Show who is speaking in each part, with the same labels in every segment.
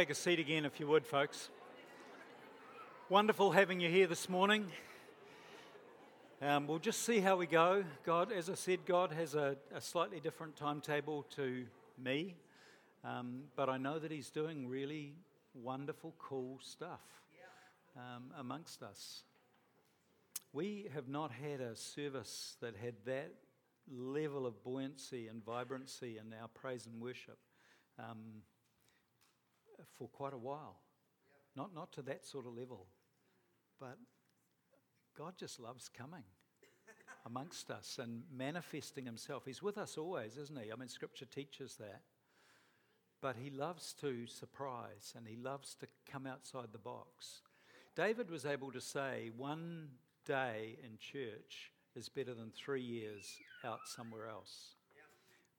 Speaker 1: Take a seat again, if you would, folks. Wonderful having you here this morning. Um, we'll just see how we go. God, as I said, God has a, a slightly different timetable to me, um, but I know that He's doing really wonderful, cool stuff um, amongst us. We have not had a service that had that level of buoyancy and vibrancy in our praise and worship um, for quite a while. Not, not to that sort of level, but God just loves coming amongst us and manifesting Himself. He's with us always, isn't He? I mean, Scripture teaches that. But He loves to surprise and He loves to come outside the box. David was able to say, one day in church is better than three years out somewhere else.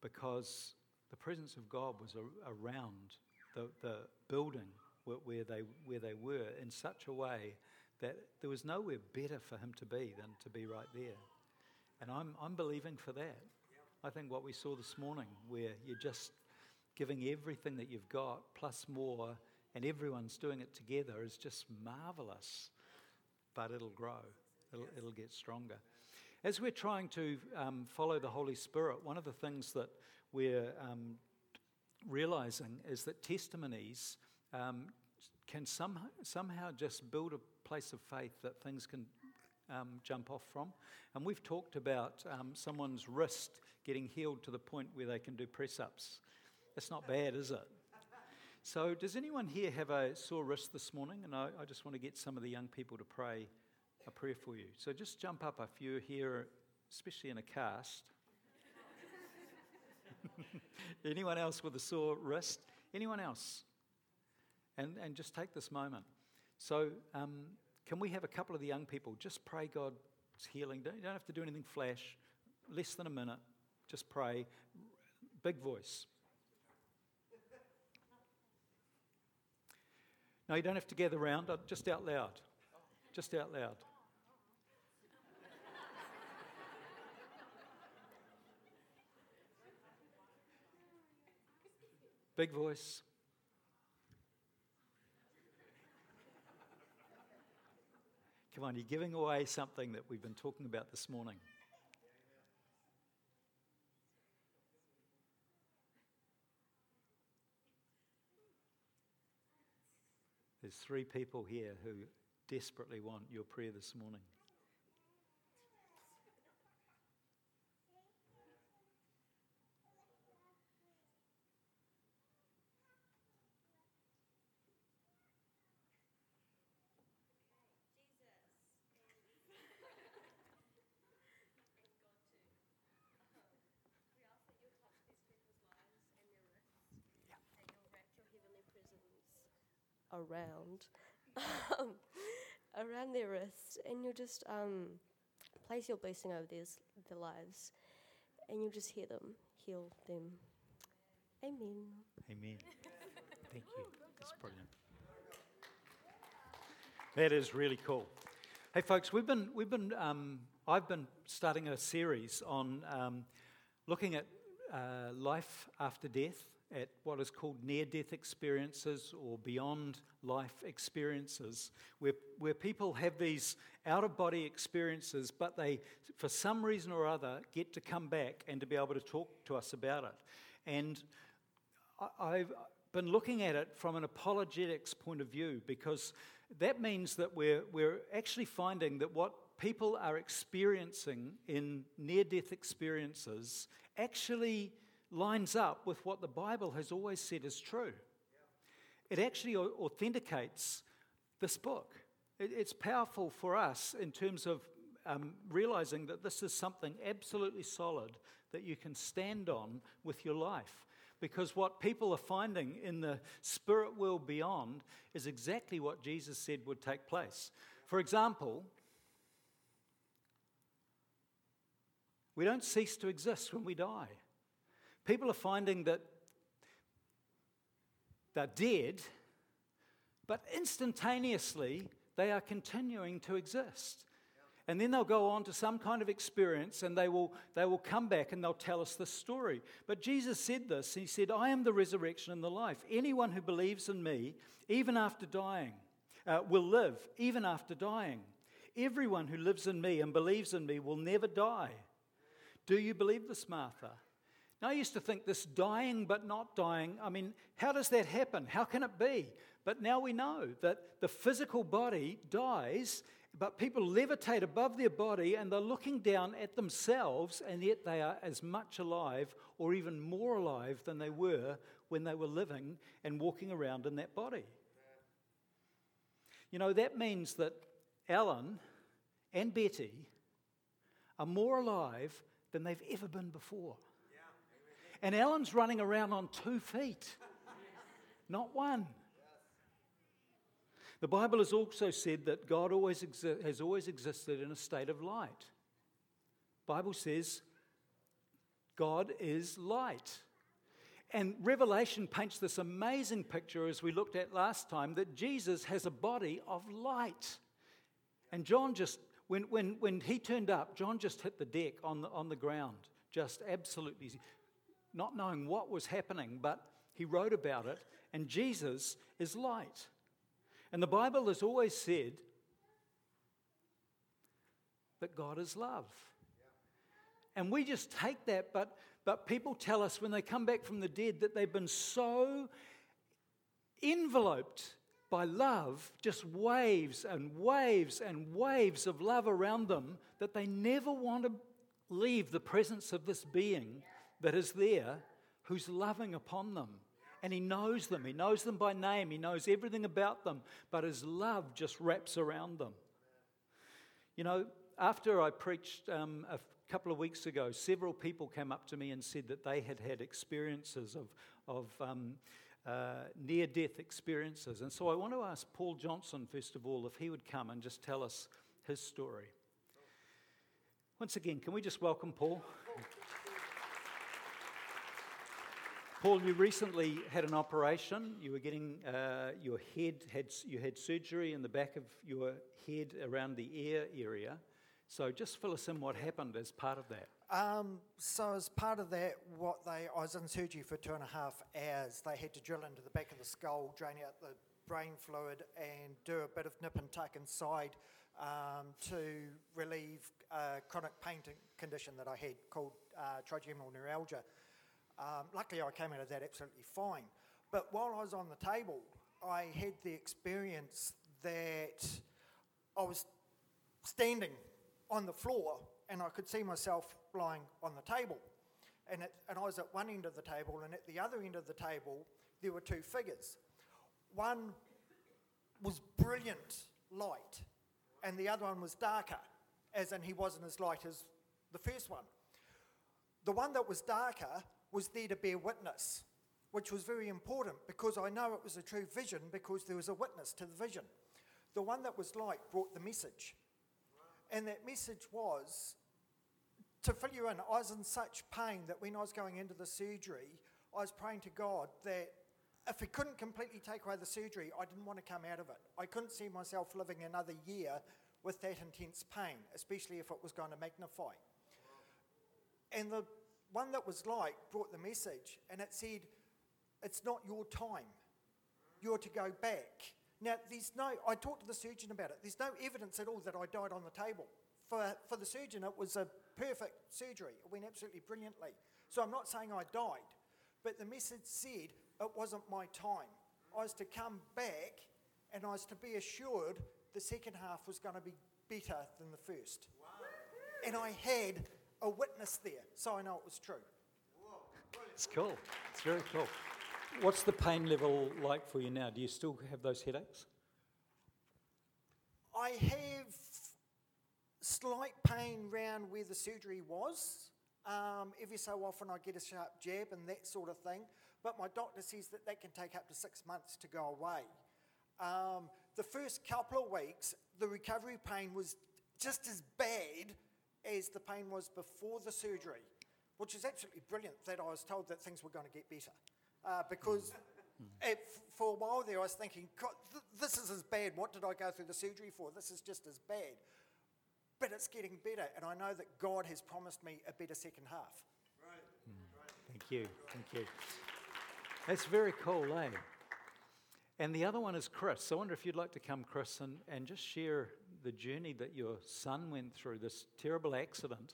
Speaker 1: Because the presence of God was around the, the building where they, where they were in such a way that there was nowhere better for him to be than to be right there. And I'm, I'm believing for that. I think what we saw this morning, where you're just giving everything that you've got plus more, and everyone's doing it together, is just marvelous. But it'll grow, it'll, it'll get stronger. As we're trying to um, follow the Holy Spirit, one of the things that we're um, realizing is that testimonies um, can somehow, somehow just build a place of faith that things can um, jump off from. And we've talked about um, someone's wrist getting healed to the point where they can do press ups. That's not bad, is it? So, does anyone here have a sore wrist this morning? And I, I just want to get some of the young people to pray a prayer for you. So just jump up if you're here, especially in a cast. Anyone else with a sore wrist? Anyone else? And, and just take this moment. So, um, can we have a couple of the young people just pray God's healing? Don't, you don't have to do anything flash, less than a minute. Just pray. Big voice. No, you don't have to gather around, uh, just out loud. Just out loud. Big voice. Come on, you're giving away something that we've been talking about this morning. There's three people here who desperately want your prayer this morning.
Speaker 2: Around um, around their wrist, and you'll just um, place your blessing over their, their lives, and you'll just hear them, heal them. Amen.
Speaker 1: Amen. Thank you. That's brilliant. That is really cool. Hey, folks, we've been we've been um, I've been starting a series on um, looking at uh, life after death at what is called near death experiences or beyond life experiences, where, where people have these out of body experiences, but they, for some reason or other, get to come back and to be able to talk to us about it. And I've been looking at it from an apologetics point of view because that means that we're, we're actually finding that what people are experiencing in near death experiences actually lines up with what the Bible has always said is true. It actually authenticates this book. It's powerful for us in terms of um, realizing that this is something absolutely solid that you can stand on with your life. Because what people are finding in the spirit world beyond is exactly what Jesus said would take place. For example, we don't cease to exist when we die. People are finding that they're dead, but instantaneously they are continuing to exist. And then they'll go on to some kind of experience and they will, they will come back and they'll tell us the story. But Jesus said this He said, I am the resurrection and the life. Anyone who believes in me, even after dying, uh, will live, even after dying. Everyone who lives in me and believes in me will never die. Do you believe this, Martha? Now, I used to think this dying but not dying, I mean, how does that happen? How can it be? But now we know that the physical body dies, but people levitate above their body and they're looking down at themselves, and yet they are as much alive or even more alive than they were when they were living and walking around in that body. You know, that means that Alan and Betty are more alive than they've ever been before. And Alan's running around on two feet, not one. The Bible has also said that God always exi- has always existed in a state of light. Bible says God is light. And Revelation paints this amazing picture, as we looked at last time, that Jesus has a body of light. And John just, when, when, when he turned up, John just hit the deck on the, on the ground, just absolutely not knowing what was happening, but he wrote about it. And Jesus is light. And the Bible has always said that God is love. And we just take that, but, but people tell us when they come back from the dead that they've been so enveloped by love, just waves and waves and waves of love around them, that they never want to leave the presence of this being that is there who's loving upon them. And he knows them. He knows them by name. He knows everything about them. But his love just wraps around them. You know, after I preached um, a couple of weeks ago, several people came up to me and said that they had had experiences of, of um, uh, near death experiences. And so I want to ask Paul Johnson, first of all, if he would come and just tell us his story. Once again, can we just welcome Paul? Paul, you recently had an operation. You were getting uh, your head had you had surgery in the back of your head around the ear area. So just fill us in what happened as part of that.
Speaker 3: Um, so as part of that, what they I was in surgery for two and a half hours. They had to drill into the back of the skull, drain out the brain fluid, and do a bit of nip and tuck inside um, to relieve a chronic pain condition that I had called uh, trigeminal neuralgia. Um, luckily, I came out of that absolutely fine. But while I was on the table, I had the experience that I was standing on the floor and I could see myself lying on the table. And, it, and I was at one end of the table, and at the other end of the table, there were two figures. One was brilliant light, and the other one was darker, as in he wasn't as light as the first one. The one that was darker was there to bear witness, which was very important because I know it was a true vision because there was a witness to the vision. The one that was light brought the message. And that message was to fill you in, I was in such pain that when I was going into the surgery, I was praying to God that if He couldn't completely take away the surgery, I didn't want to come out of it. I couldn't see myself living another year with that intense pain, especially if it was going to magnify. And the one that was like brought the message and it said, It's not your time. You're to go back. Now, there's no, I talked to the surgeon about it. There's no evidence at all that I died on the table. For, for the surgeon, it was a perfect surgery. It went absolutely brilliantly. So I'm not saying I died, but the message said it wasn't my time. I was to come back and I was to be assured the second half was going to be better than the first. Wow. And I had a witness there, so I know it was true.
Speaker 1: It's cool. It's very cool. What's the pain level like for you now? Do you still have those headaches?
Speaker 3: I have slight pain round where the surgery was. Um, every so often I get a sharp jab and that sort of thing, but my doctor says that that can take up to six months to go away. Um, the first couple of weeks, the recovery pain was just as bad as the pain was before the surgery, which is absolutely brilliant that I was told that things were going to get better. Uh, because it, for a while there, I was thinking, God, th- this is as bad. What did I go through the surgery for? This is just as bad. but it's getting better. And I know that God has promised me a better second half.
Speaker 1: Thank you. Thank you. That's very cool, eh? And the other one is Chris. I wonder if you'd like to come, Chris, and, and just share the journey that your son went through, this terrible accident,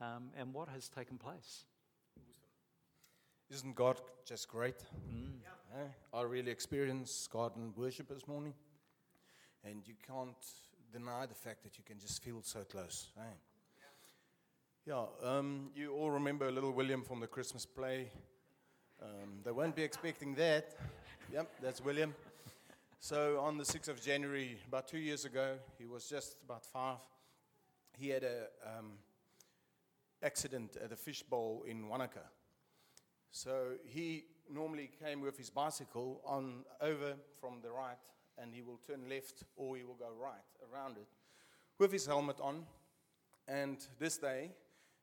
Speaker 1: um, and what has taken place.
Speaker 4: Isn't God just great? Eh? I really experienced God in worship this morning, and you can't deny the fact that you can just feel so close. Eh? Yeah, um, you all remember little William from the Christmas play. Um, they won't be expecting that. Yep, that's William. So on the 6th of January, about two years ago, he was just about five. He had a um, accident at a fishbowl in Wanaka. So he normally came with his bicycle on over from the right, and he will turn left or he will go right around it with his helmet on. And this day,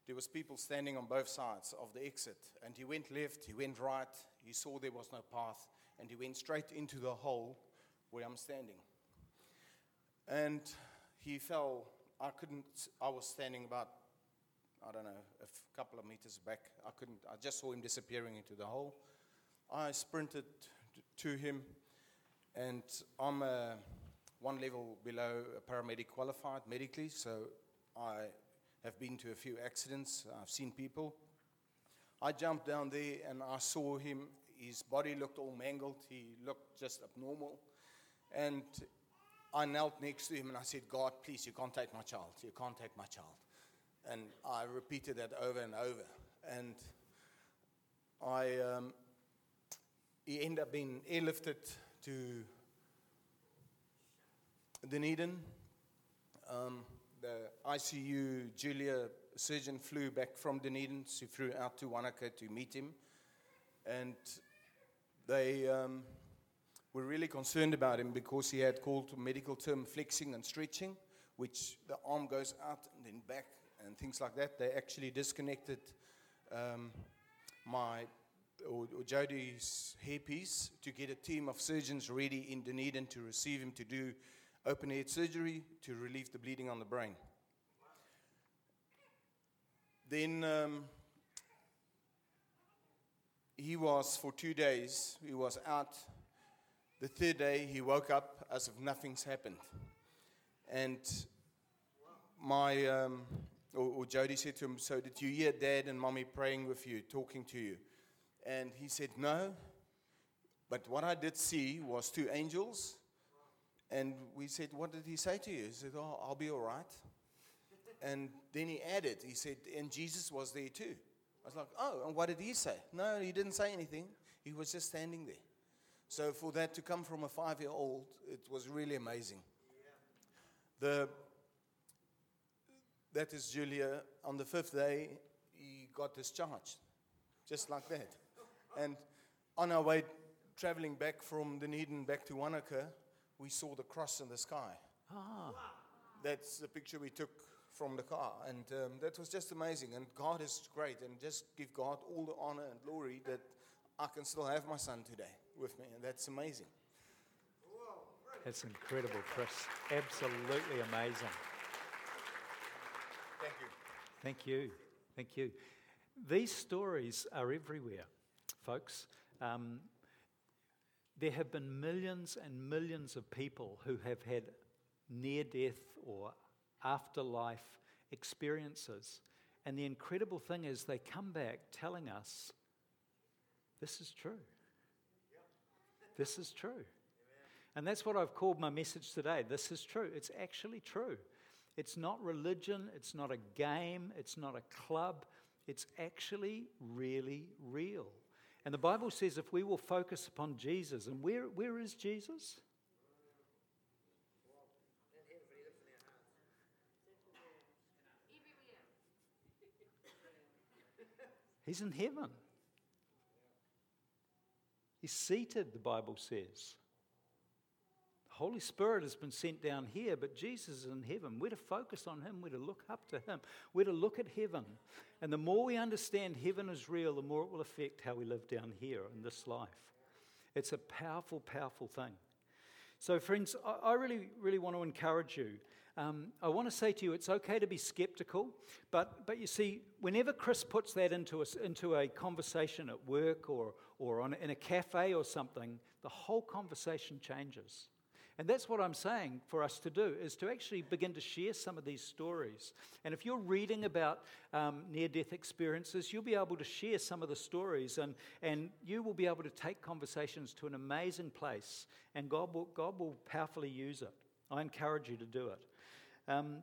Speaker 4: there was people standing on both sides of the exit, and he went left, he went right. He saw there was no path, and he went straight into the hole where I'm standing. And he fell. I couldn't. I was standing about I don't know, a couple of meters back. I couldn't, I just saw him disappearing into the hole. I sprinted to him, and I'm one level below a paramedic qualified medically, so I have been to a few accidents. I've seen people. I jumped down there and I saw him. His body looked all mangled, he looked just abnormal. And I knelt next to him and I said, God, please, you can't take my child. You can't take my child. And I repeated that over and over. And I, um, he ended up being airlifted to Dunedin. Um, the ICU, Julia, surgeon, flew back from Dunedin. She flew out to Wanaka to meet him. And they um, were really concerned about him because he had called medical term flexing and stretching, which the arm goes out and then back and things like that. They actually disconnected um, my or, or Jody's hairpiece to get a team of surgeons ready in Dunedin to receive him to do open head surgery to relieve the bleeding on the brain. Then um, he was for two days. He was out. The third day, he woke up as if nothing's happened, and my um, or, or Jody said to him, So did you hear dad and mommy praying with you, talking to you? And he said, No. But what I did see was two angels. And we said, What did he say to you? He said, Oh, I'll be all right. And then he added, He said, And Jesus was there too. I was like, Oh, and what did he say? No, he didn't say anything. He was just standing there. So for that to come from a five year old, it was really amazing. The that is Julia. On the fifth day, he got discharged, just like that. And on our way traveling back from Dunedin back to Wanaka, we saw the cross in the sky.
Speaker 1: Ah,
Speaker 4: That's the picture we took from the car. And um, that was just amazing. And God is great. And just give God all the honor and glory that I can still have my son today with me. And that's amazing.
Speaker 1: that's incredible, Chris. Absolutely amazing.
Speaker 4: Thank you.
Speaker 1: Thank you. Thank you. These stories are everywhere, folks. Um, there have been millions and millions of people who have had near death or afterlife experiences. And the incredible thing is, they come back telling us this is true. This is true. And that's what I've called my message today. This is true. It's actually true. It's not religion, it's not a game, it's not a club. It's actually really real. And the Bible says if we will focus upon Jesus, and where, where is Jesus? He's in heaven. He's seated, the Bible says. The Holy Spirit has been sent down here, but Jesus is in heaven. We're to focus on Him. We're to look up to Him. We're to look at heaven. And the more we understand heaven is real, the more it will affect how we live down here in this life. It's a powerful, powerful thing. So, friends, I, really, really want to encourage you. Um, I want to say to you, it's okay to be skeptical, but, but you see, whenever Chris puts that into a, into a conversation at work or, or on, in a cafe or something, the whole conversation changes. And that's what I'm saying for us to do, is to actually begin to share some of these stories. And if you're reading about um, near death experiences, you'll be able to share some of the stories and, and you will be able to take conversations to an amazing place. And God will, God will powerfully use it. I encourage you to do it. Um,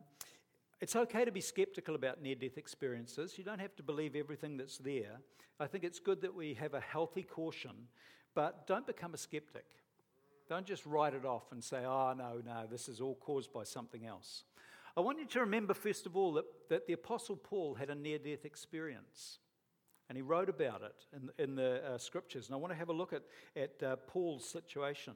Speaker 1: it's okay to be skeptical about near death experiences. You don't have to believe everything that's there. I think it's good that we have a healthy caution, but don't become a skeptic. Don't just write it off and say, oh, no, no, this is all caused by something else. I want you to remember, first of all, that, that the Apostle Paul had a near death experience. And he wrote about it in, in the uh, scriptures. And I want to have a look at, at uh, Paul's situation.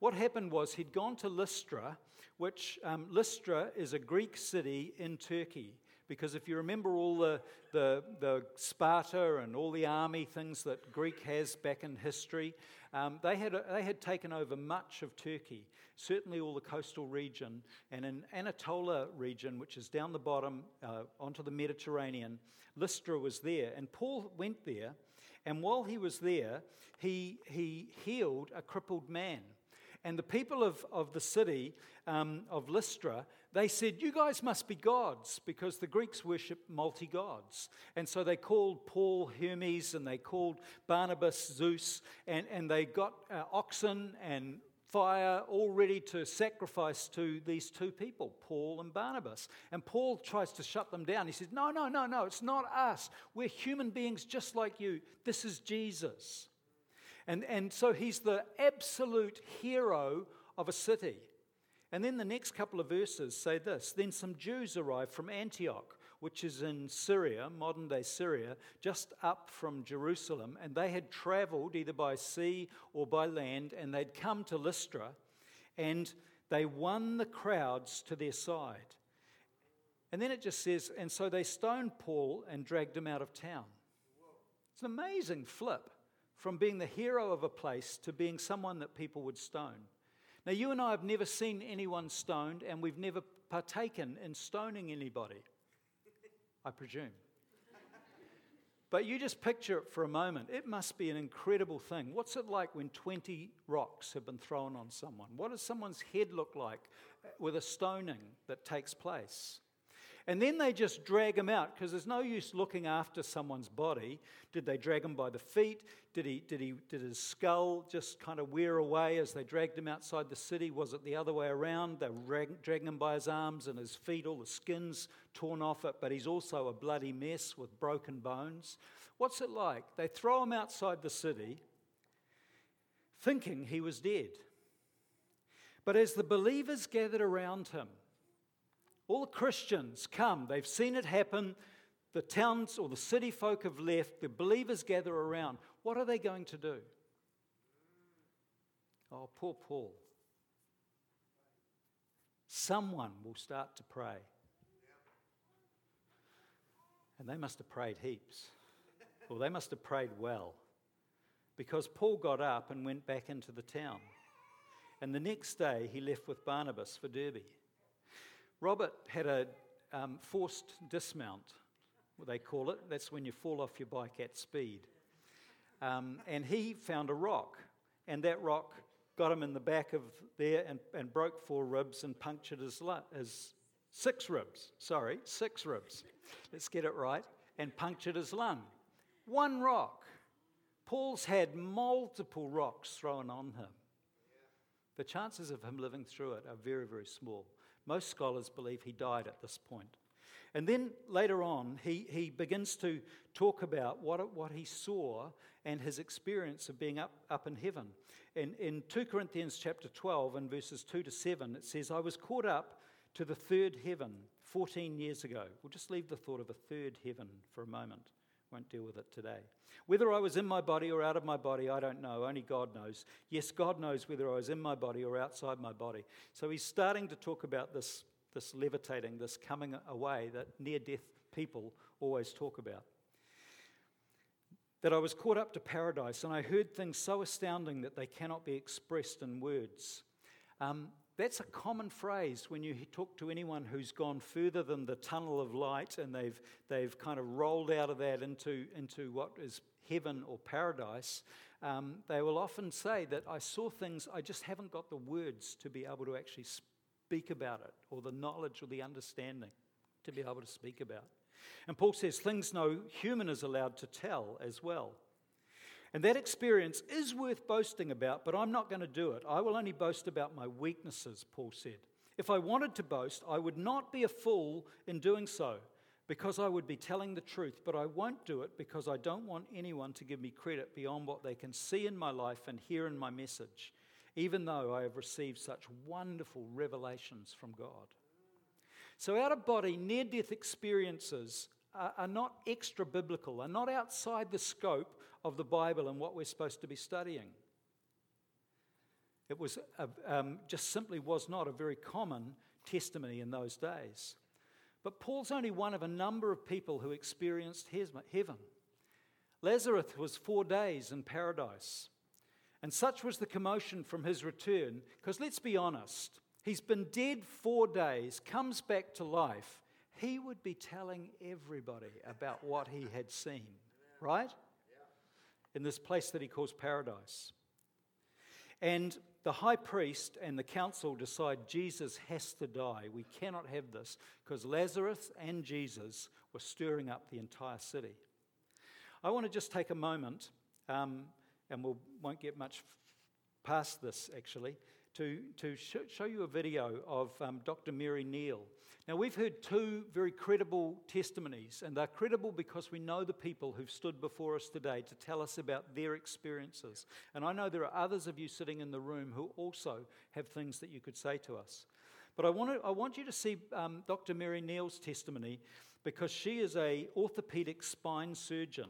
Speaker 1: What happened was he'd gone to Lystra, which um, Lystra is a Greek city in Turkey. Because if you remember all the, the, the Sparta and all the army things that Greek has back in history, um, they, had, they had taken over much of Turkey, certainly all the coastal region, and in Anatolia region, which is down the bottom uh, onto the Mediterranean, Lystra was there. And Paul went there, and while he was there, he, he healed a crippled man. And the people of, of the city um, of Lystra, they said, You guys must be gods, because the Greeks worship multi gods. And so they called Paul Hermes and they called Barnabas Zeus, and, and they got uh, oxen and fire all ready to sacrifice to these two people, Paul and Barnabas. And Paul tries to shut them down. He says, No, no, no, no, it's not us. We're human beings just like you. This is Jesus. And, and so he's the absolute hero of a city. And then the next couple of verses say this Then some Jews arrived from Antioch, which is in Syria, modern day Syria, just up from Jerusalem, and they had traveled either by sea or by land, and they'd come to Lystra, and they won the crowds to their side. And then it just says, and so they stoned Paul and dragged him out of town. It's an amazing flip from being the hero of a place to being someone that people would stone. Now, you and I have never seen anyone stoned, and we've never partaken in stoning anybody, I presume. But you just picture it for a moment. It must be an incredible thing. What's it like when 20 rocks have been thrown on someone? What does someone's head look like with a stoning that takes place? And then they just drag him out because there's no use looking after someone's body. Did they drag him by the feet? Did, he, did, he, did his skull just kind of wear away as they dragged him outside the city? Was it the other way around? They were dragging him by his arms and his feet, all the skin's torn off it, but he's also a bloody mess with broken bones. What's it like? They throw him outside the city thinking he was dead. But as the believers gathered around him, all the Christians come, they've seen it happen. The towns or the city folk have left, the believers gather around. What are they going to do? Oh, poor Paul. Someone will start to pray. And they must have prayed heaps. Well, they must have prayed well. Because Paul got up and went back into the town. And the next day he left with Barnabas for Derbe. Robert had a um, forced dismount, what they call it. That's when you fall off your bike at speed. Um, and he found a rock, and that rock got him in the back of there and, and broke four ribs and punctured his, his six ribs. Sorry, six ribs. Let's get it right. And punctured his lung. One rock. Paul's had multiple rocks thrown on him. The chances of him living through it are very, very small. Most scholars believe he died at this point. And then later on, he, he begins to talk about what, what he saw and his experience of being up, up in heaven. In, in 2 Corinthians chapter 12 and verses 2 to 7, it says, I was caught up to the third heaven 14 years ago. We'll just leave the thought of a third heaven for a moment. Won't deal with it today. Whether I was in my body or out of my body, I don't know. Only God knows. Yes, God knows whether I was in my body or outside my body. So he's starting to talk about this, this levitating, this coming away that near death people always talk about. That I was caught up to paradise and I heard things so astounding that they cannot be expressed in words. Um, that's a common phrase when you talk to anyone who's gone further than the tunnel of light and they've, they've kind of rolled out of that into, into what is heaven or paradise. Um, they will often say that I saw things, I just haven't got the words to be able to actually speak about it, or the knowledge or the understanding to be able to speak about. And Paul says things no human is allowed to tell as well. And that experience is worth boasting about, but I'm not going to do it. I will only boast about my weaknesses, Paul said. If I wanted to boast, I would not be a fool in doing so, because I would be telling the truth, but I won't do it because I don't want anyone to give me credit beyond what they can see in my life and hear in my message, even though I have received such wonderful revelations from God. So, out of body, near death experiences are, are not extra biblical, are not outside the scope of the Bible and what we're supposed to be studying. It was a, um, just simply was not a very common testimony in those days. But Paul's only one of a number of people who experienced heaven. Lazarus was four days in paradise. And such was the commotion from his return, because let's be honest, he's been dead four days, comes back to life. He would be telling everybody about what he had seen, right? In this place that he calls paradise. And the high priest and the council decide Jesus has to die. We cannot have this because Lazarus and Jesus were stirring up the entire city. I want to just take a moment, um, and we won't get much past this actually, to, to sh- show you a video of um, Dr. Mary Neal. Now, we've heard two very credible testimonies, and they're credible because we know the people who've stood before us today to tell us about their experiences. And I know there are others of you sitting in the room who also have things that you could say to us. But I want, to, I want you to see um, Dr. Mary Neal's testimony because she is a orthopedic spine surgeon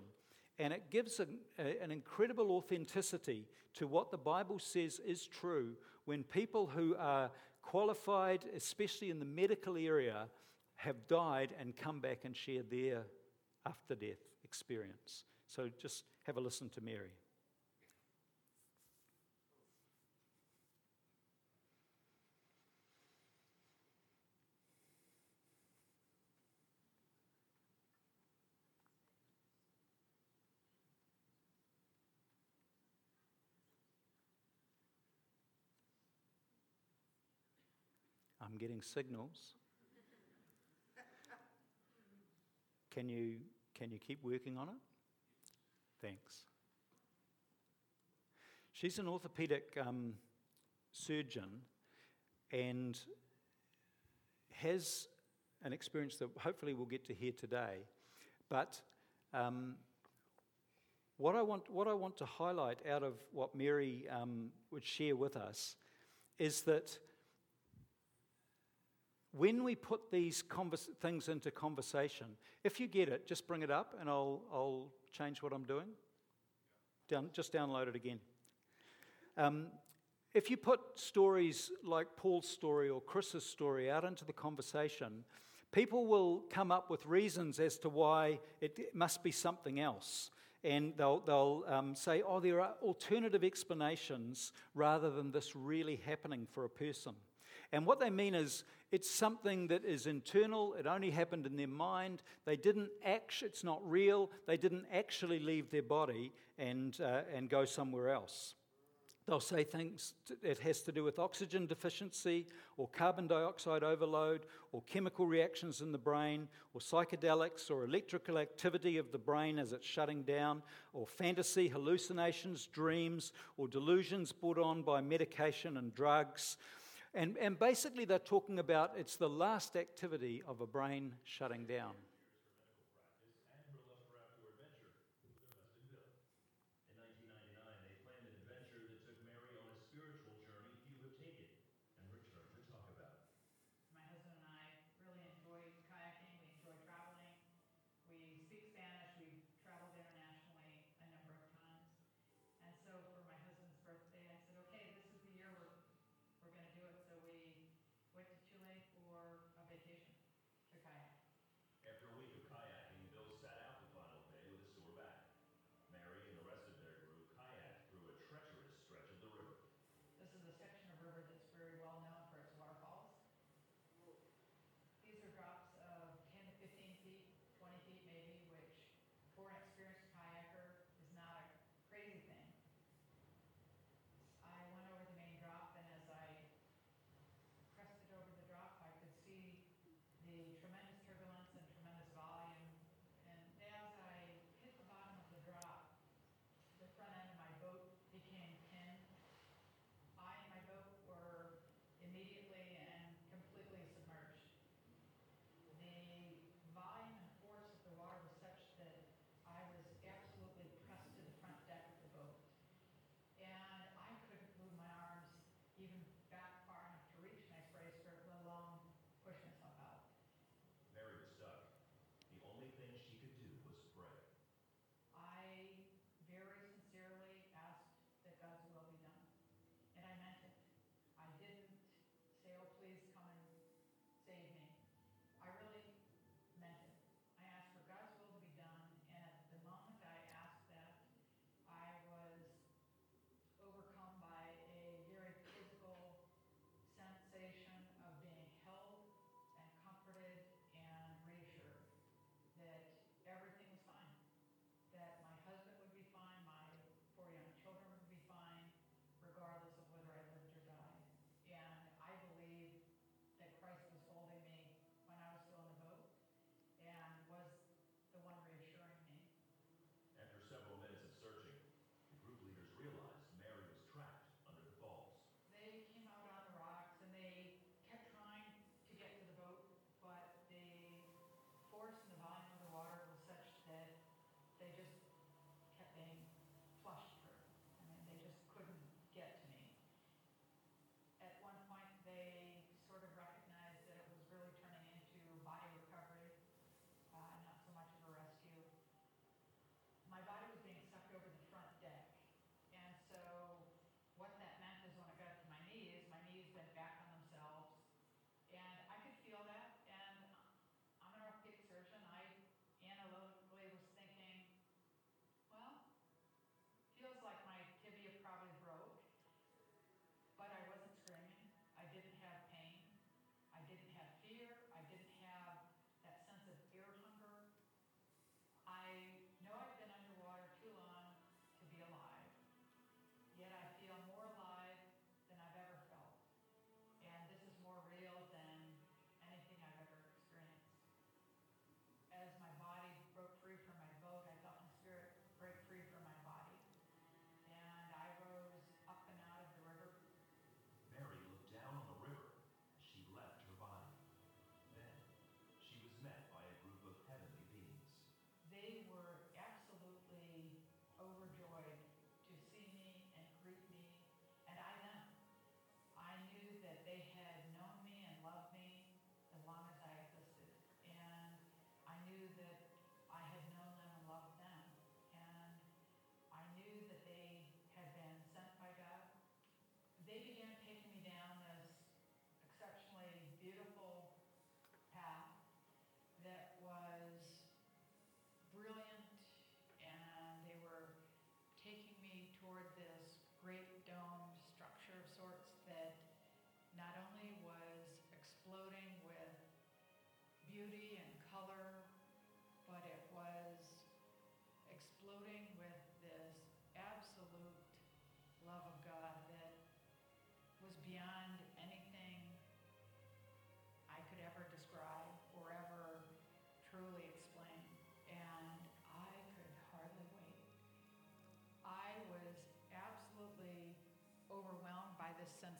Speaker 1: and it gives a, a, an incredible authenticity to what the Bible says is true when people who are qualified, especially in the medical area, have died and come back and share their after death experience. So just have a listen to Mary. I'm getting signals. Can you, can you keep working on it? Thanks. She's an orthopedic um, surgeon and has an experience that hopefully we'll get to hear today. But um, what, I want, what I want to highlight out of what Mary um, would share with us is that when we put these convers- things into conversation, if you get it, just bring it up and I'll, I'll change what I'm doing. Down, just download it again. Um, if you put stories like Paul's story or Chris's story out into the conversation, people will come up with reasons as to why it must be something else. And they'll, they'll um, say, oh, there are alternative explanations rather than this really happening for a person. And what they mean is it's something that is internal, it only happened in their mind. They didn't act, it's not real, they didn't actually leave their body and, uh, and go somewhere else. They'll say things it has to do with oxygen deficiency or carbon dioxide overload or chemical reactions in the brain or psychedelics or electrical activity of the brain as it's shutting down or fantasy, hallucinations, dreams or delusions brought on by medication and drugs and, and basically, they're talking about it's the last activity of a brain shutting down.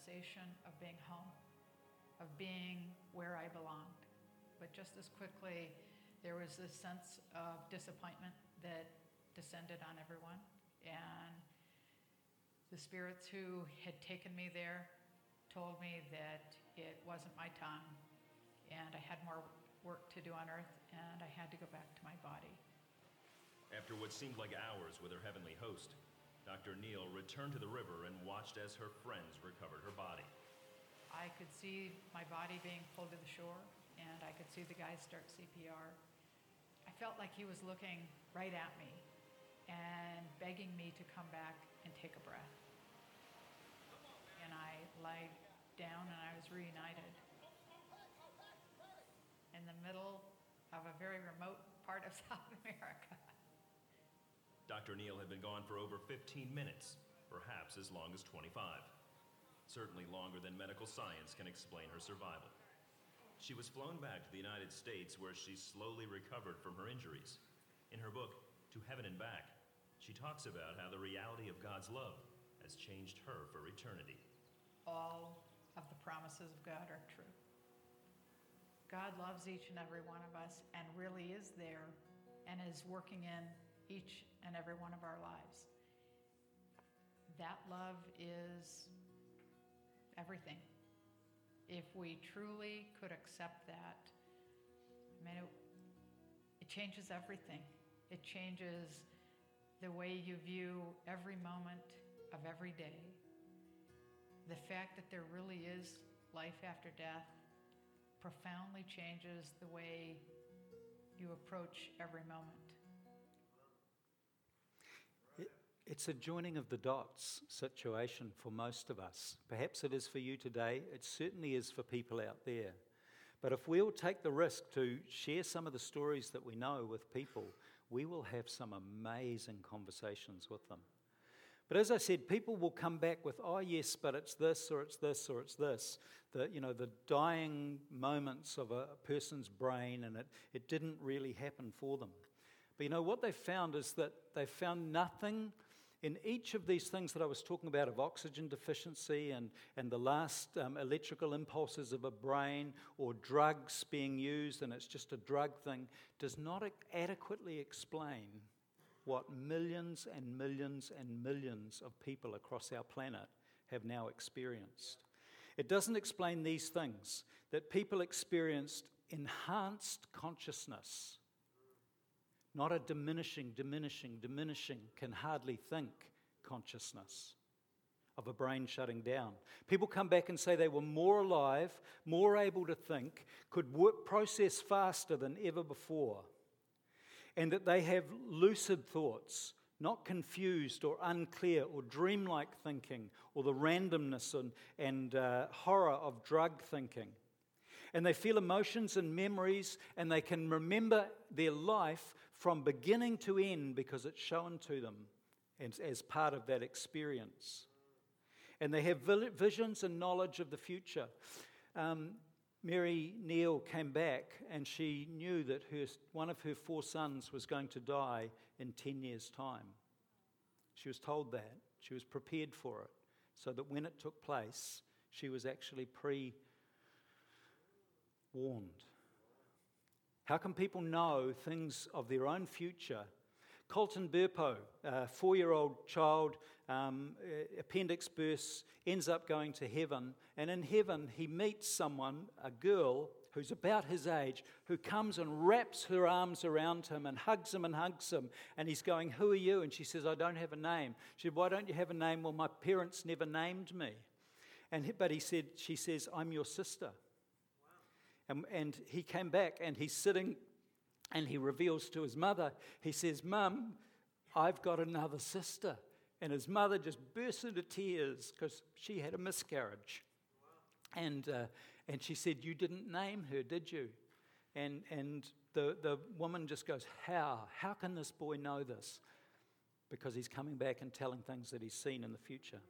Speaker 5: Sensation of being home, of being where I belonged. But just as quickly, there was this sense of disappointment that descended on everyone. And the spirits who had taken me there told me that it wasn't my time and I had more work to do on earth and I had to go back to my body.
Speaker 6: After what seemed like hours with her heavenly host, Dr. Neal returned to the river and watched as her friends recovered her body.
Speaker 5: I could see my body being pulled to the shore and I could see the guys start CPR. I felt like he was looking right at me and begging me to come back and take a breath. And I lied down and I was reunited in the middle of a very remote part of South America.
Speaker 6: Dr. Neal had been gone for over 15 minutes, perhaps as long as 25. Certainly longer than medical science can explain her survival. She was flown back to the United States where she slowly recovered from her injuries. In her book, To Heaven and Back, she talks about how the reality of God's love has changed her for eternity.
Speaker 5: All of the promises of God are true. God loves each and every one of us and really is there and is working in each and every one of our lives. That love is everything. If we truly could accept that, I mean, it, it changes everything. It changes the way you view every moment of every day. The fact that there really is life after death profoundly changes the way you approach every moment.
Speaker 1: It's a joining of the dots situation for most of us. Perhaps it is for you today. It certainly is for people out there. But if we'll take the risk to share some of the stories that we know with people, we will have some amazing conversations with them. But as I said, people will come back with, oh, yes, but it's this or it's this or it's this. The, you know, the dying moments of a person's brain, and it, it didn't really happen for them. But you know, what they found is that they found nothing in each of these things that I was talking about of oxygen deficiency and, and the last um, electrical impulses of a brain or drugs being used, and it's just a drug thing, does not adequately explain what millions and millions and millions of people across our planet have now experienced. It doesn't explain these things that people experienced enhanced consciousness, not a diminishing, diminishing, diminishing, can hardly think consciousness of a brain shutting down. People come back and say they were more alive, more able to think, could work, process faster than ever before and that they have lucid thoughts, not confused or unclear or dreamlike thinking or the randomness and, and uh, horror of drug thinking. And they feel emotions and memories, and they can remember their life from beginning to end because it's shown to them as, as part of that experience. And they have visions and knowledge of the future. Um, Mary Neal came back and she knew that her, one of her four sons was going to die in 10 years' time. She was told that. She was prepared for it. So that when it took place, she was actually pre warned. How can people know things of their own future Colton Burpo, a four year old child, um, appendix bursts, ends up going to heaven. And in heaven, he meets someone, a girl who's about his age, who comes and wraps her arms around him and hugs him and hugs him. And he's going, Who are you? And she says, I don't have a name. She said, Why don't you have a name? Well, my parents never named me. And, but he said, She says, I'm your sister. And, and he came back and he's sitting and he reveals to his mother, he says, Mum, I've got another sister. And his mother just bursts into tears because she had a miscarriage. And, uh, and she said, You didn't name her, did you? And, and the, the woman just goes, How? How can this boy know this? Because he's coming back and telling things that he's seen in the future.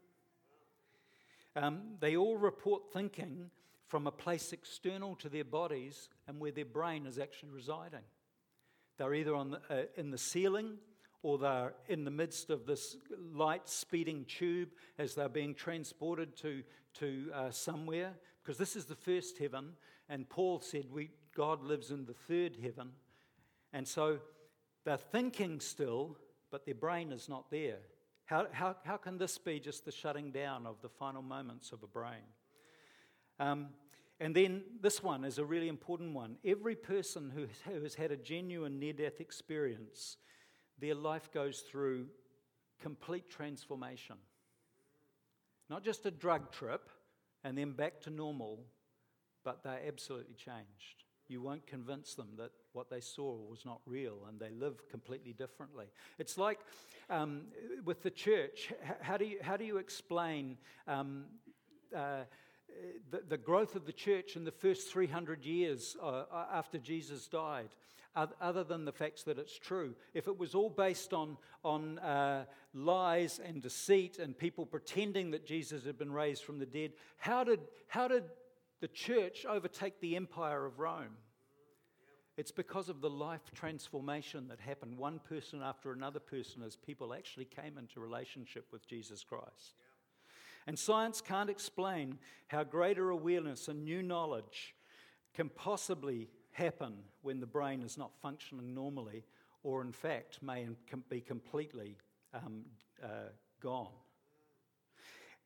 Speaker 1: Um, they all report thinking from a place external to their bodies and where their brain is actually residing. They're either on the, uh, in the ceiling or they're in the midst of this light speeding tube as they're being transported to, to uh, somewhere, because this is the first heaven, and Paul said we, God lives in the third heaven. And so they're thinking still, but their brain is not there. How, how, how can this be just the shutting down of the final moments of a brain? Um, and then this one is a really important one. Every person who, has had a genuine near death experience, their life goes through complete transformation. Not just a drug trip and then back to normal, but they're absolutely changed. You won't convince them that what they saw was not real and they live completely differently. It's like um, with the church, how do you, how do you explain um, uh, the, the, growth of the church in the first 300 years uh, after Jesus died? Other than the fact that it's true. If it was all based on, on uh, lies and deceit and people pretending that Jesus had been raised from the dead, how did, how did the church overtake the empire of Rome. It's because of the life transformation that happened one person after another person as people actually came into relationship with Jesus Christ. And science can't explain how greater awareness and new knowledge can possibly happen when the brain is not functioning normally, or in fact may be completely um, uh, gone.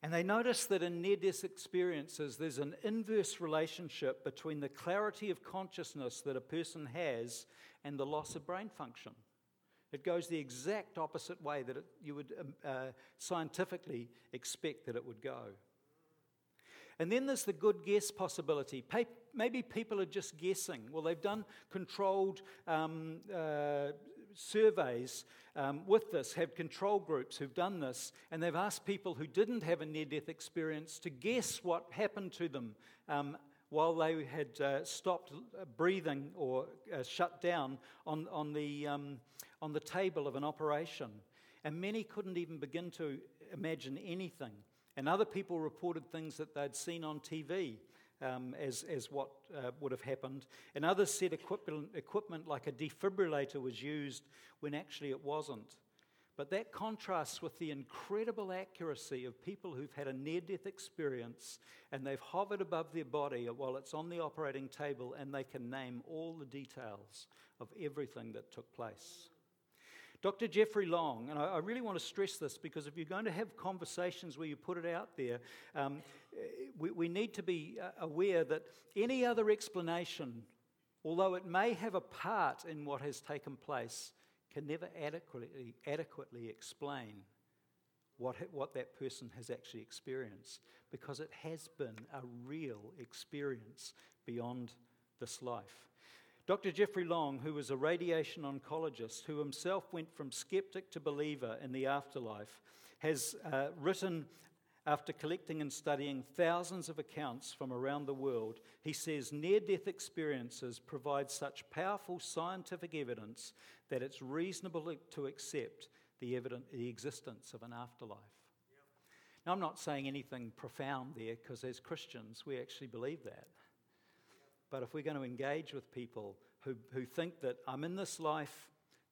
Speaker 1: And they notice that in near death experiences, there's an inverse relationship between the clarity of consciousness that a person has and the loss of brain function. It goes the exact opposite way that it, you would um, uh, scientifically expect that it would go. And then there's the good guess possibility. Maybe people are just guessing. Well, they've done controlled um, uh, surveys um, with this have control groups who've done this, and they've asked people who didn't have a near death experience to guess what happened to them um, while they had uh, stopped breathing or uh, shut down on, on, the, um, on the table of an operation. And many couldn't even begin to imagine anything. And other people reported things that they'd seen on TV um, as, as what uh, would have happened. And others said equipment, equipment like a defibrillator was used when actually it wasn't. But that contrasts with the incredible accuracy of people who've had a near death experience and they've hovered above their body while it's on the operating table and they can name all the details of everything that took place. Dr. Jeffrey Long, and I, really want to stress this because if you're going to have conversations where you put it out there, um, we, we need to be uh, aware that any other explanation, although it may have a part in what has taken place, can never adequately, adequately explain what, what that person has actually experienced because it has been a real experience beyond this life. Dr. Jeffrey Long, who was a radiation oncologist who himself went from skeptic to believer in the afterlife, has uh, written after collecting and studying thousands of accounts from around the world, he says near death experiences provide such powerful scientific evidence that it's reasonable to accept the, evident, the existence of an afterlife. Now, I'm not saying anything profound there because as Christians, we actually believe that. But if we're going to engage with people who, who think that I'm in this life,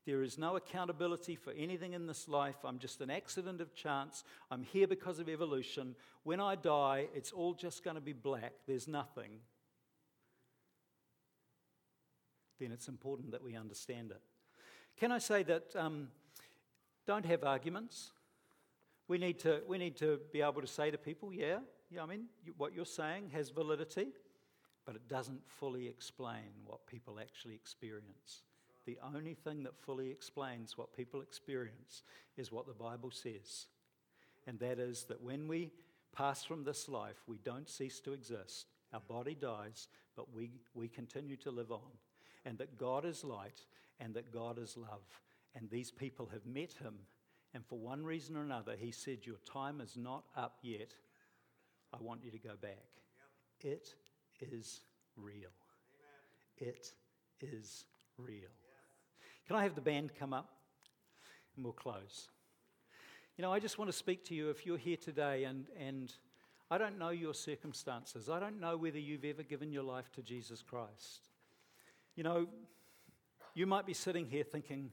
Speaker 1: there is no accountability for anything in this life, I'm just an accident of chance, I'm here because of evolution, when I die, it's all just going to be black, there's nothing, then it's important that we understand it. Can I say that um, don't have arguments? We need, to, we need to be able to say to people, yeah, yeah, I mean, what you're saying has validity but it doesn't fully explain what people actually experience. The only thing that fully explains what people experience is what the Bible says. And that is that when we pass from this life, we don't cease to exist. Our body dies, but we, we continue to live on. And that God is light and that God is love. And these people have met him. And for one reason or another, he said, Your time is not up yet. I want you to go back. It is real. Amen. It is real. Can I have the band come up? And we'll close. You know, I just want to speak to you if you're here today and, and I don't know your circumstances. I don't know whether you've ever given your life to Jesus Christ. You know, you might be sitting here thinking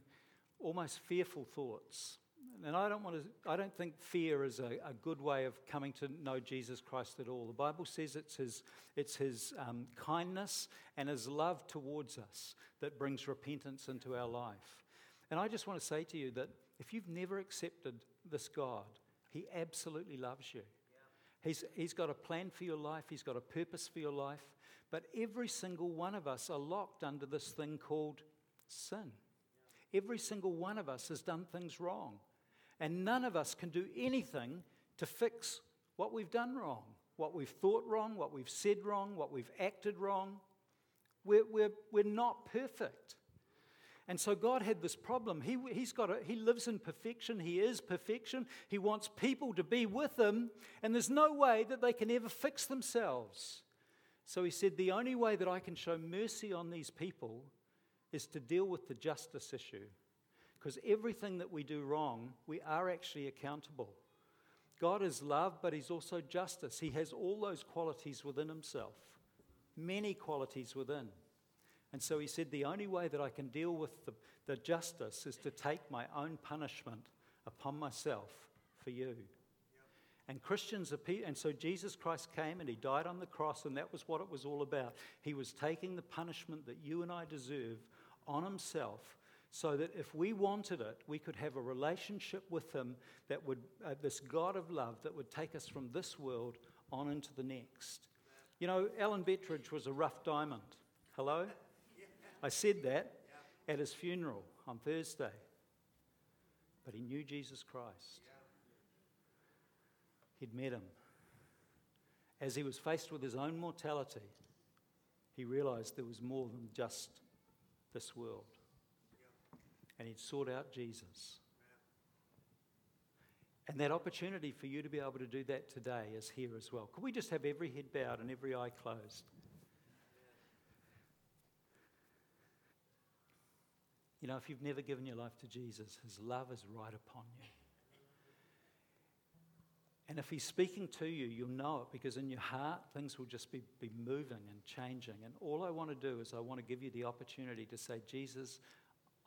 Speaker 1: almost fearful thoughts. And I don't want to, I don't think fear is a, a good way of coming to know Jesus Christ at all. The Bible says it's his, it's his um, kindness and his love towards us that brings repentance into our life. And I just want to say to you that if you've never accepted this God, he absolutely loves you. He's, he's got a plan for your life, He's got a purpose for your life. But every single one of us are locked under this thing called sin. Every single one of us has done things wrong. And none of us can do anything to fix what we've done wrong, what we've thought wrong, what we've said wrong, what we've acted wrong. We're, we're, we're not perfect. And so God had this problem. He, he's got a, he lives in perfection. He is perfection. He wants people to be with him, and there's no way that they can ever fix themselves. So he said, The only way that I can show mercy on these people is to deal with the justice issue. Because everything that we do wrong, we are actually accountable. God is love, but He's also justice. He has all those qualities within Himself, many qualities within. And so He said, The only way that I can deal with the, the justice is to take my own punishment upon myself for you. And Christians and so Jesus Christ came and he died on the cross, and that was what it was all about. He was taking the punishment that you and I deserve on himself so that if we wanted it, we could have a relationship with him that would, uh, this God of love that would take us from this world on into the next. You know, Alan Bettridge was a rough diamond. Hello? I said that at his funeral on Thursday. But he knew Jesus Christ. He'd met him. As he was faced with his own mortality, he realized there was more than just this world. And he'd sought out Jesus. And that opportunity for you to be able to do that today is here as well. Could we just have every head bowed and every eye closed? You know, if you've never given your life to Jesus, his love is right upon you. And if he's speaking to you, you'll know it because in your heart, things will just be, be moving and changing. And all I want to do is I want to give you the opportunity to say, Jesus,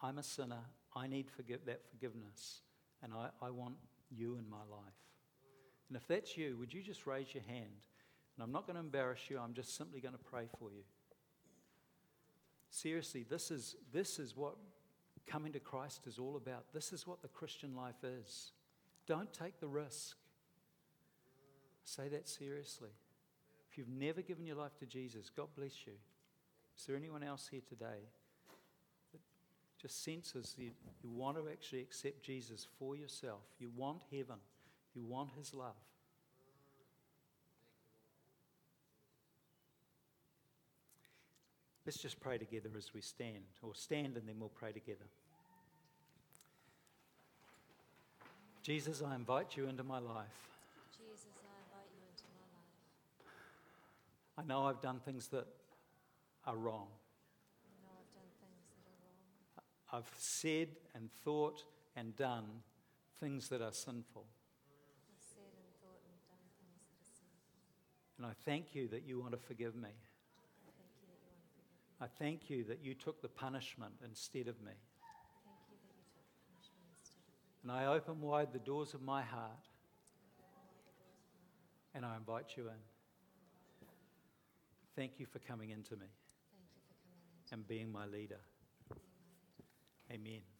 Speaker 1: I'm a sinner. I need forgive, that forgiveness. And I, I want you in my life. And if that's you, would you just raise your hand? And I'm not going to embarrass you, I'm just simply going to pray for you. Seriously, this is, this is what coming to Christ is all about. This is what the Christian life is. Don't take the risk. Say that seriously. If you've never given your life to Jesus, God bless you. Is there anyone else here today that just senses you, you want to actually accept Jesus for yourself? You want heaven, you want his love. Let's just pray together as we stand, or stand and then we'll pray together. Jesus, I invite you into my life. I know I've done things that are wrong.
Speaker 2: I've
Speaker 1: said and thought and done things that are sinful.
Speaker 2: I've said and thought and done things that are sinful.
Speaker 1: And I thank you that you want to forgive me.
Speaker 2: I. Thank you that you
Speaker 1: took the punishment instead of me. And I open wide the doors of my heart and I invite you in. Thank you for coming into me
Speaker 2: Thank you for coming into
Speaker 1: and being my leader. Amen.